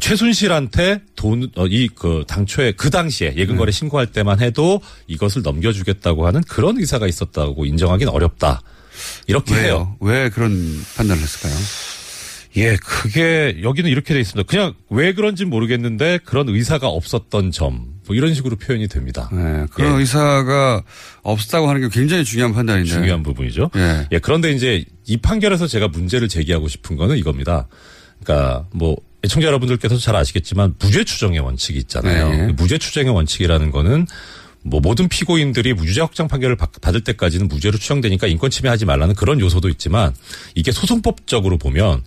최순실한테 돈이그 당초에 그 당시에 예금 네. 거래 신고할 때만 해도 이것을 넘겨주겠다고 하는 그런 의사가 있었다고 인정하기는 어렵다. 이렇게 해요. 왜요? 왜 그런 판단을 했을까요? 예, 그게 여기는 이렇게 돼 있습니다. 그냥 왜 그런지 모르겠는데 그런 의사가 없었던 점, 뭐 이런 식으로 표현이 됩니다. 네, 그런 의사가 없었다고 하는 게 굉장히 중요한 판단인데. 중요한 부분이죠. 예. 예, 그런데 이제 이 판결에서 제가 문제를 제기하고 싶은 거는 이겁니다. 그러니까 뭐 애청자 여러분들께서도 잘 아시겠지만 무죄 추정의 원칙이 있잖아요. 네. 그 무죄 추정의 원칙이라는 거는 뭐 모든 피고인들이 무죄 확정 판결을 받- 받을 때까지는 무죄로 추정되니까 인권 침해하지 말라는 그런 요소도 있지만 이게 소송법적으로 보면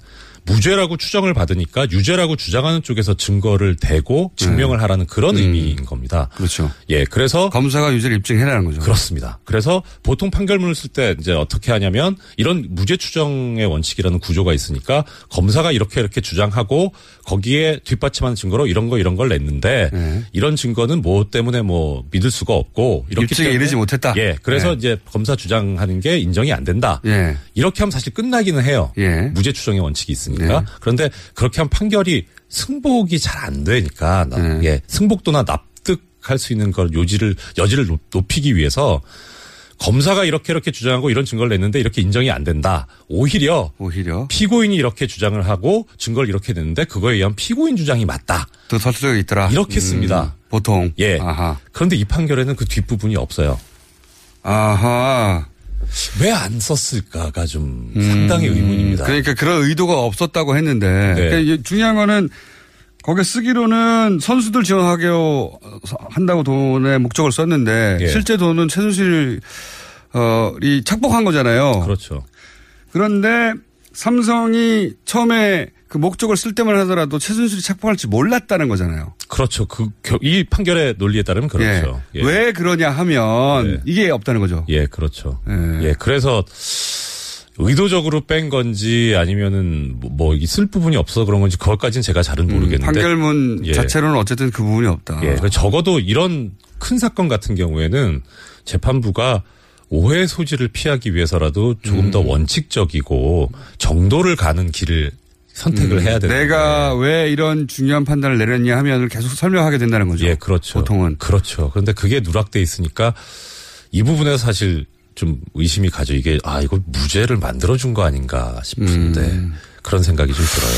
무죄라고 추정을 받으니까 유죄라고 주장하는 쪽에서 증거를 대고 증명을 하라는 그런 의미인 겁니다. 그렇죠. 예, 그래서 검사가 유죄를 입증해라는 거죠. 그렇습니다. 그래서 보통 판결문을 쓸 때 이제 어떻게 하냐면 이런 무죄 추정의 원칙이라는 구조가 있으니까 검사가 이렇게 이렇게 주장하고 거기에 뒷받침하는 증거로 이런 거 이런 걸 냈는데 이런 증거는 뭐 때문에 뭐 믿을 수가 없고 이렇기 입증에 이르지 못했다. 예, 그래서 네. 이제 검사 주장하는 게 인정이 안 된다. 예. 이렇게 하면 사실 끝나기는 해요. 예. 무죄 추정의 원칙이 있으니까. 네. 그런데 그렇게 하면 판결이 승복이 잘 안 되니까 나- 네. 예, 승복도나 납득할 수 있는 걸 요지를 여지를 높- 높이기 위해서 검사가 이렇게 이렇게 주장하고 이런 증거를 냈는데 이렇게 인정이 안 된다. 오히려 오히려 피고인이 이렇게 주장을 하고 증거를 이렇게 냈는데 그거에 의한 피고인 주장이 맞다. 더 설득력이 있더라. 이렇게 음, 씁니다. 보통. 예. 아하. 그런데 이 판결에는 그 뒷부분이 없어요. 아하. 왜 안 썼을까가 좀 상당히 의문입니다. 그러니까 그런 의도가 없었다고 했는데. 네. 그러니까 중요한 거는 거기에 쓰기로는 선수들 지원하게 한다고 돈의 목적을 썼는데 예. 실제 돈은 최순실 어이 착복한 거잖아요. 그렇죠. 그런데 삼성이 처음에 그 목적을 쓸 때만 하더라도 최순실이 착복할지 몰랐다는 거잖아요. 그렇죠. 그, 겨- 이 판결의 논리에 따르면 그렇죠. 예. 예. 왜 그러냐 하면 이게 없다는 거죠. 예, 그렇죠. 예. 예, 그래서 의도적으로 뺀 건지 아니면은 뭐, 뭐 있을 부분이 없어 그런 건지 그것까지는 제가 잘은 모르겠는데. 음, 판결문 예. 자체로는 어쨌든 그 부분이 없다. 예, 그 적어도 이런 큰 사건 같은 경우에는 재판부가 오해 소지를 피하기 위해서라도 조금 음. 더 원칙적이고 정도를 가는 길을 선택을 음, 해야 되는 내가 왜 이런 중요한 판단을 내렸냐 하면 계속 설명하게 된다는 거죠. 예, 그렇죠. 보통은. 그렇죠. 그런데 그게 누락돼 있으니까 이 부분에서 사실 좀 의심이 가죠. 이게 아 이거 무죄를 만들어 준 거 아닌가 싶은데 음. 그런 생각이 좀 들어요.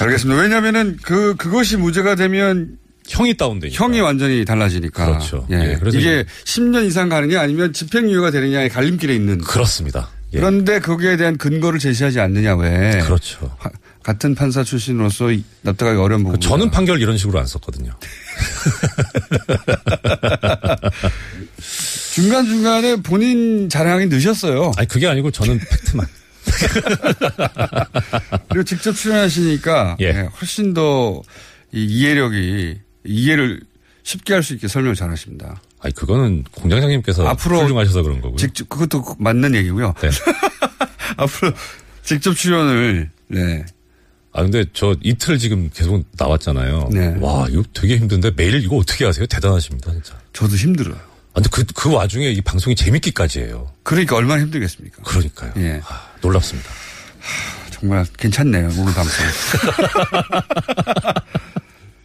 알겠습니다. 왜냐면은 그, 그것이 무죄가 되면 형이 다운되니까. 형이 완전히 달라지니까. 그렇죠. 예. 예, 그래서 이게 10년 이상 가느냐 아니면 집행유예가 되느냐의 갈림길에 있는. 그렇습니다. 예. 그런데 거기에 대한 근거를 제시하지 않느냐 왜. 그렇죠. 하- 같은 판사 출신으로서 이- 납득하기 어려운 부분. 저는 판결 이런 식으로 안 썼거든요. 중간중간에 본인 자랑이 늦었어요. 아니 그게 아니고 저는 팩트만. 그리고 직접 출연하시니까 예. 예, 훨씬 더이 이해력이 이해를 쉽게 할 수 있게 설명을 잘 하십니다. 아니 그거는 공장장님께서 앞으로 훌륭하셔서 그런 거고요. 직접 그것도 맞는 얘기고요. 네. 앞으로 직접 출연을 네. 아 근데 저 이틀 지금 계속 나왔잖아요. 네. 와 이거 되게 힘든데 매일 이거 어떻게 하세요? 대단하십니다 진짜. 저도 힘들어요. 아, 근데 그, 그 와중에 이 방송이 재밌기까지 해요. 그러니까 얼마나 힘들겠습니까? 그러니까요. 예. 놀랍습니다. 정말 괜찮네요. 오늘 방송.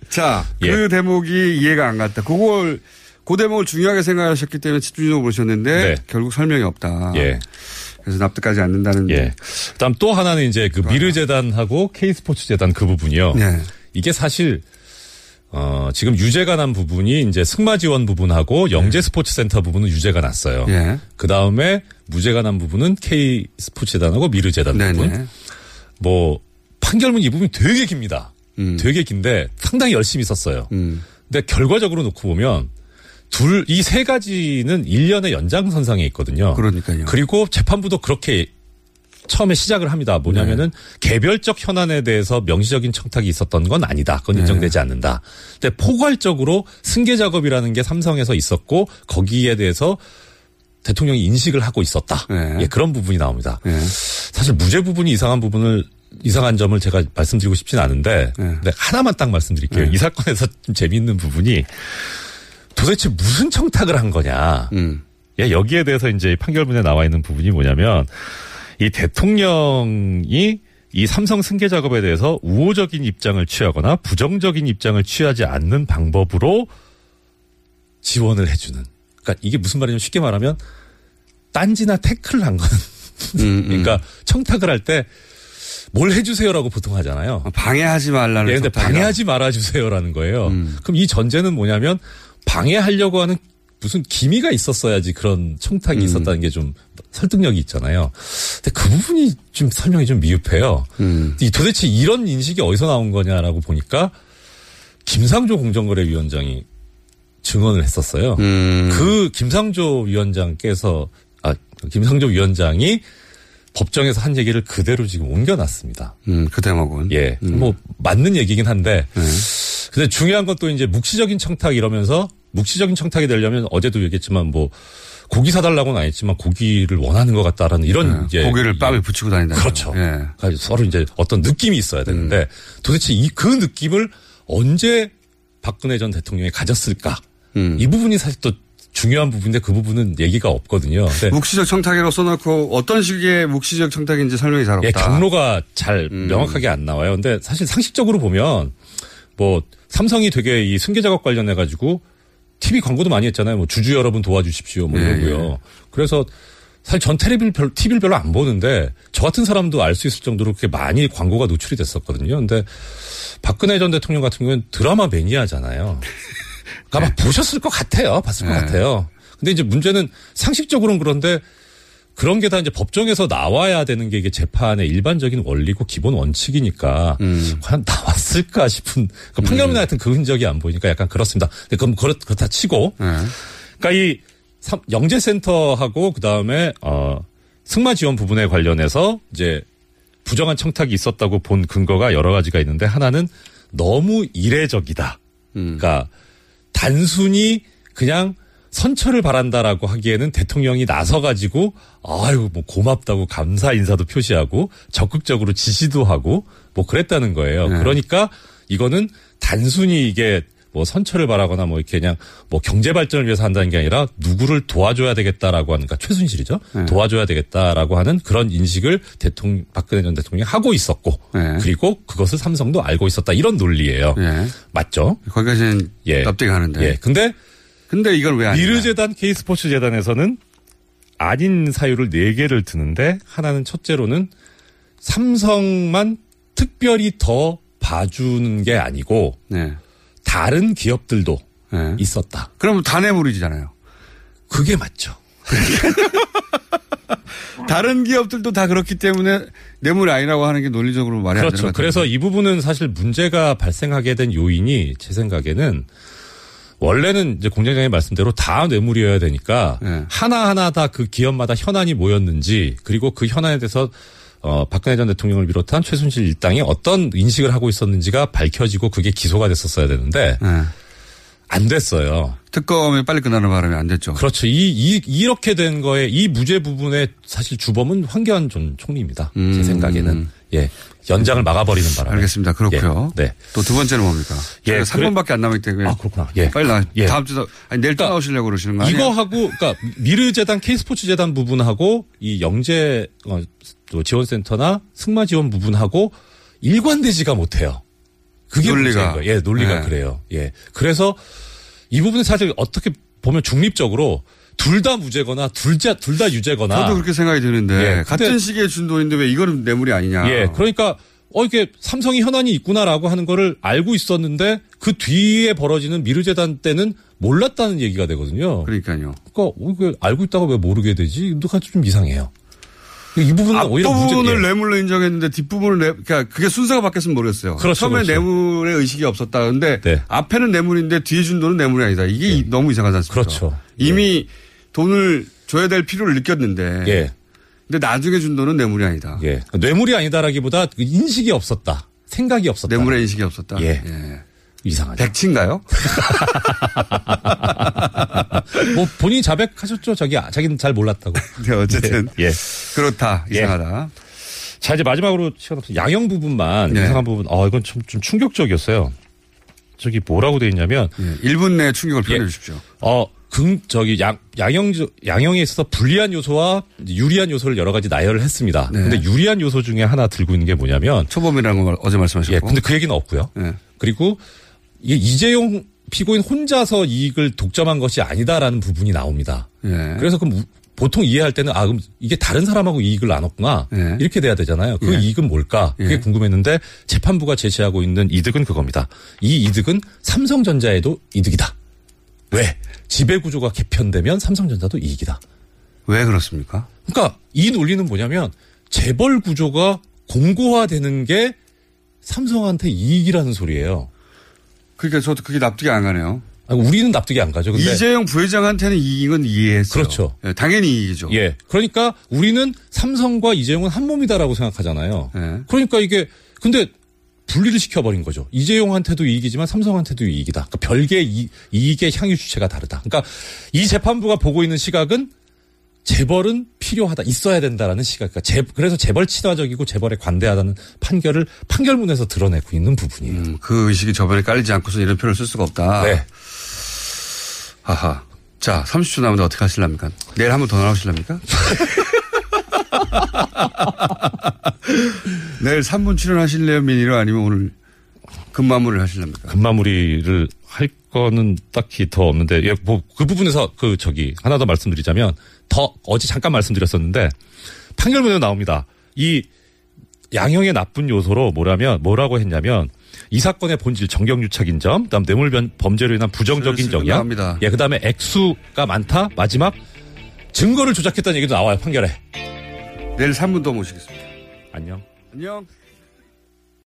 자, 그 예. 대목이 이해가 안 갔다. 그걸 그 대목을 중요하게 생각하셨기 때문에 집중적으로 보셨는데 네. 결국 설명이 없다. 예. 그래서 납득하지 않는다는. 예. 그다음 또 하나는 이제 그 미르 재단하고 K 스포츠 재단 그 부분이요. 네. 이게 사실 어 지금 유죄가 난 부분이 이제 승마 지원 부분하고 영재 스포츠 센터 부분은 유죄가 났어요. 예. 그 다음에 무죄가 난 부분은 K 스포츠 재단하고 미르 재단 네네. 부분. 뭐 판결문 이 부분이 되게 깁니다. 음. 되게 긴데 상당히 열심히 썼어요. 근데 결과적으로 놓고 보면 둘 이 세 가지는 1년의 연장선상에 있거든요. 그러니까요. 그리고 재판부도 그렇게 처음에 시작을 합니다. 뭐냐면은 개별적 현안에 대해서 명시적인 청탁이 있었던 건 아니다. 그건 네. 인정되지 않는다. 근데 포괄적으로 승계 작업이라는 게 삼성에서 있었고 거기에 대해서 대통령이 인식을 하고 있었다. 예, 그런 부분이 나옵니다. 사실 무죄 부분이 이상한 부분을 이상한 점을 제가 말씀드리고 싶지는 않은데 근데 하나만 딱 말씀드릴게요. 이 사건에서 좀 재미있는 부분이 도대체 무슨 청탁을 한 거냐. 예, 여기에 대해서 이제 판결문에 나와 있는 부분이 뭐냐면 이 대통령이 이 삼성 승계 작업에 대해서 우호적인 입장을 취하거나 부정적인 입장을 취하지 않는 방법으로 지원을 해주는. 그러니까 이게 무슨 말이냐면 쉽게 말하면 딴지나 태클을 한 거는. 음, 그러니까 청탁을 할 때 뭘 해주세요라고 보통 하잖아요. 방해하지 말라는. 예, 근데. 방해하지 말아주세요라는 거예요. 그럼 이 전제는 뭐냐면 방해하려고 하는 무슨 기미가 있었어야지 그런 청탁이 음. 있었다는 게 좀 설득력이 있잖아요. 근데 그 부분이 좀 설명이 좀 미흡해요. 음. 이 도대체 이런 인식이 어디서 나온 거냐라고 보니까 김상조 공정거래위원장이 증언을 했었어요. 음. 그 김상조 위원장께서 아 김상조 위원장이 법정에서 한 얘기를 그대로 지금 옮겨놨습니다. 음, 그 대목은. 예, 뭐 맞는 얘기긴 한데, 근데 중요한 건 또 이제 묵시적인 청탁 이러면서 묵시적인 청탁이 되려면 어제도 얘기했지만 뭐 고기 사달라고는 안 했지만 고기를 원하는 것 같다라는 이런 네, 이제 고기를 뺨에 붙이고 다닌다. 그렇죠. 예. 그러니까 서로 이제 어떤 느낌이 있어야 되는데 도대체 이 그 느낌을 언제 박근혜 전 대통령이 가졌을까? 음. 이 부분이 사실 또 중요한 부분인데 그 부분은 얘기가 없거든요. 묵시적 청탁이라고 써놓고 어떤 식의 묵시적 청탁인지 설명이 잘 없다. 예, 경로가 잘 음. 명확하게 안 나와요. 근데 사실 상식적으로 보면 뭐 삼성이 되게 이 승계 작업 관련해 가지고 TV 광고도 많이 했잖아요. 뭐 주주 여러분 도와주십시오. 뭐 예, 이러고요. 그래서 사실 전 텔레비를 별, TV를 별로 안 보는데 저 같은 사람도 알 수 있을 정도로 그렇게 많이 광고가 노출이 됐었거든요. 근데 박근혜 전 대통령 같은 경우는 드라마 매니아잖아요. 아마 보셨을 것 같아요. 봤을 것 네. 같아요. 근데 이제 문제는 상식적으로는 그런데 그런 게 다 이제 법정에서 나와야 되는 게 이게 재판의 일반적인 원리고 기본 원칙이니까 과연 나왔을까 싶은 그 판결문에 하여튼 그 흔적이 안 보이니까 약간 그렇습니다. 근데 그럼 그렇, 그렇다 치고 그러니까 이 삼- 영재센터하고 그 다음에 어 승마 지원 부분에 관련해서 이제 부정한 청탁이 있었다고 본 근거가 여러 가지가 있는데 하나는 너무 이례적이다. 그러니까 단순히 그냥 선처를 바란다라고 하기에는 대통령이 나서 가지고 아유 뭐 고맙다고 감사 인사도 표시하고 적극적으로 지시도 하고 뭐 그랬다는 거예요. 그러니까 이거는 단순히 이게 뭐 선처를 바라거나 뭐 이렇게 그냥 뭐 경제 발전을 위해서 한다는 게 아니라 누구를 도와줘야 되겠다라고 하는 그러니까 최순실이죠. 도와줘야 되겠다라고 하는 그런 인식을 대통령 박근혜 전 대통령이 하고 있었고 그리고 그것을 삼성도 알고 있었다 이런 논리예요. 맞죠? 거기까지는 예. 납득이 가는데. 예. 근데 근데 이걸 왜 아니냐. 미르 재단 K 스포츠 재단에서는 아닌 사유를 네 개를 드는데 하나는 첫째로는 삼성만 특별히 더 봐주는 게 아니고 네. 다른 기업들도 있었다. 그럼 다 뇌물이잖아요. 그게 맞죠. 다른 기업들도 다 그렇기 때문에 뇌물이 아니라고 하는 게 논리적으로 말이 안 되는 그렇죠. 것 같아요. 그래서 이 부분은 사실 문제가 발생하게 된 요인이 제 생각에는 원래는 이제 공장장님 말씀대로 다 뇌물이어야 되니까 네. 하나하나 다 그 기업마다 현안이 뭐였는지 그리고 그 현안에 대해서 어, 박근혜 전 대통령을 비롯한 최순실 일당이 어떤 인식을 하고 있었는지가 밝혀지고 그게 기소가 됐었어야 되는데 네. 안 됐어요. 특검이 빨리 끝나는 바람에 안 됐죠. 그렇죠. 이, 이, 이렇게 된 거에 이 무죄 부분의 사실 주범은 황교안 전 총리입니다. 제 생각에는. 예. 연장을 막아버리는 바람에. 음. 알겠습니다. 그렇고요. 예. 네. 또 두 번째는 뭡니까? 예, 예, 3번밖에 안 남았기 때문에. 아, 그렇구나. 예. 빨리 나, 예. 다음 주도, 아니, 내일 또 나오시려고 그러시는 거 아니에요? 이거 하고, 그러니까 미르재단, K스포츠 재단 부분하고 이 영재 어, 또 지원센터나 승마 지원 부분하고 일관되지가 못해요. 그게 논리가. 예, 논리가 네. 그래요. 예. 그래서 이 부분은 사실 어떻게 보면 중립적으로 둘 다 무죄거나 둘다 둘 다 유죄거나 저도 그렇게 생각이 드는데. 예, 같은 시기에 준 돈인데 왜 이거는 뇌물이 아니냐. 예, 그러니까 어 이게 삼성이 현안이 있구나라고 하는 거를 알고 있었는데 그 뒤에 벌어지는 미르재단 때는 몰랐다는 얘기가 되거든요. 그러니까요. 그러니까 어, 알고 있다가 왜 모르게 되지? 누가 좀 이상해요. 이 부분은 오히려 문제. 앞부분을 예. 뇌물로 인정했는데 뒷부분을 뇌, 그러니까 그게 순서가 바뀌었으면 모르겠어요. 그렇죠, 처음에 그렇죠. 뇌물의 의식이 없었다. 근데 네. 앞에는 뇌물인데 뒤에 준 돈은 뇌물이 아니다. 이게 이- 너무 이상하지 않습니까? 그렇죠. 이미 돈을 줘야 될 필요를 느꼈는데. 예. 근데 나중에 준 돈은 뇌물이 아니다. 예. 뇌물이 아니다라기보다 그 인식이 없었다. 생각이 없었다. 뇌물의 인식이 없었다. 예. 이상하죠. 백치인가요? 뭐 본인이 자백하셨죠. 자기 자기는 잘 몰랐다고. 네, 어쨌든. 예. 그렇다. 예. 이상하다. 자 이제 마지막으로 시간 없어 양형 부분만 네. 이상한 부분. 아 이건 좀, 좀 충격적이었어요. 저기 뭐라고 돼 있냐면 예. 1분 내에 충격을 표현해 예. 주십시오. 어, 금, 저기, 양, 양형, 양형에 있어서 불리한 요소와 유리한 요소를 여러 가지 나열을 했습니다. 네. 근데 유리한 요소 중에 하나 들고 있는 게 뭐냐면. 초범이라는 걸 어제 말씀하셨고. 예, 근데 그 얘기는 없고요. 예. 그리고 이게 이재용 피고인 혼자서 이익을 독점한 것이 아니다라는 부분이 나옵니다. 예. 그래서 그럼 우- 보통 이해할 때는 아, 그럼 이게 다른 사람하고 이익을 나눴구나. 예. 이렇게 돼야 되잖아요. 그 예. 이익은 뭘까? 그게 예. 궁금했는데 재판부가 제시하고 있는 이득은 그겁니다. 이 이득은 삼성전자에도 이득이다. 왜? 지배구조가 개편되면 삼성전자도 이익이다. 왜 그렇습니까? 그러니까 이 논리는 뭐냐면 재벌 구조가 공고화되는 게 삼성한테 이익이라는 소리예요. 그러니까 저도 그게 납득이 안 가네요. 아니, 우리는 납득이 안 가죠. 근데 이재용 부회장한테는 이익은 이해했어요. 그렇죠. 예, 당연히 이익이죠. 예. 그러니까 우리는 삼성과 이재용은 한 몸이다라고 생각하잖아요. 예. 그러니까 이게 근데 분리를 시켜버린 거죠. 이재용한테도 이익이지만 삼성한테도 이익이다. 그러니까 별개의 이, 이익의 향유 주체가 다르다. 그러니까 이 재판부가 보고 있는 시각은 재벌은 필요하다, 있어야 된다라는 시각. 그러니까 재, 그래서 재벌 친화적이고 재벌에 관대하다는 판결을 판결문에서 드러내고 있는 부분이에요. 음, 그 의식이 저번에 깔리지 않고서 이런 표현을 쓸 수가 없다. 네. 하하. 자, 30초 남은데 어떻게 하실랍니까? 내일 한 번 더 나오실랍니까? 내일 3분 출연하실래요, 미니로? 아니면 오늘 금마무리를 하실랍니까? 금마무리를 할 거는 딱히 더 없는데, 예, 뭐, 그 부분에서 그, 저기, 하나 더 말씀드리자면, 더, 어제 잠깐 말씀드렸었는데, 판결문에 나옵니다. 이 양형의 나쁜 요소로 뭐라면, 뭐라고 했냐면, 이 사건의 본질 정경유착인 점, 그다음 뇌물 변- 범죄로 인한 부정적인 나옵니다. 예, 그다음에 액수가 많다. 마지막 증거를 조작했다는 얘기도 나와요 판결에. 내일 3분 더 모시겠습니다. 안녕. 안녕.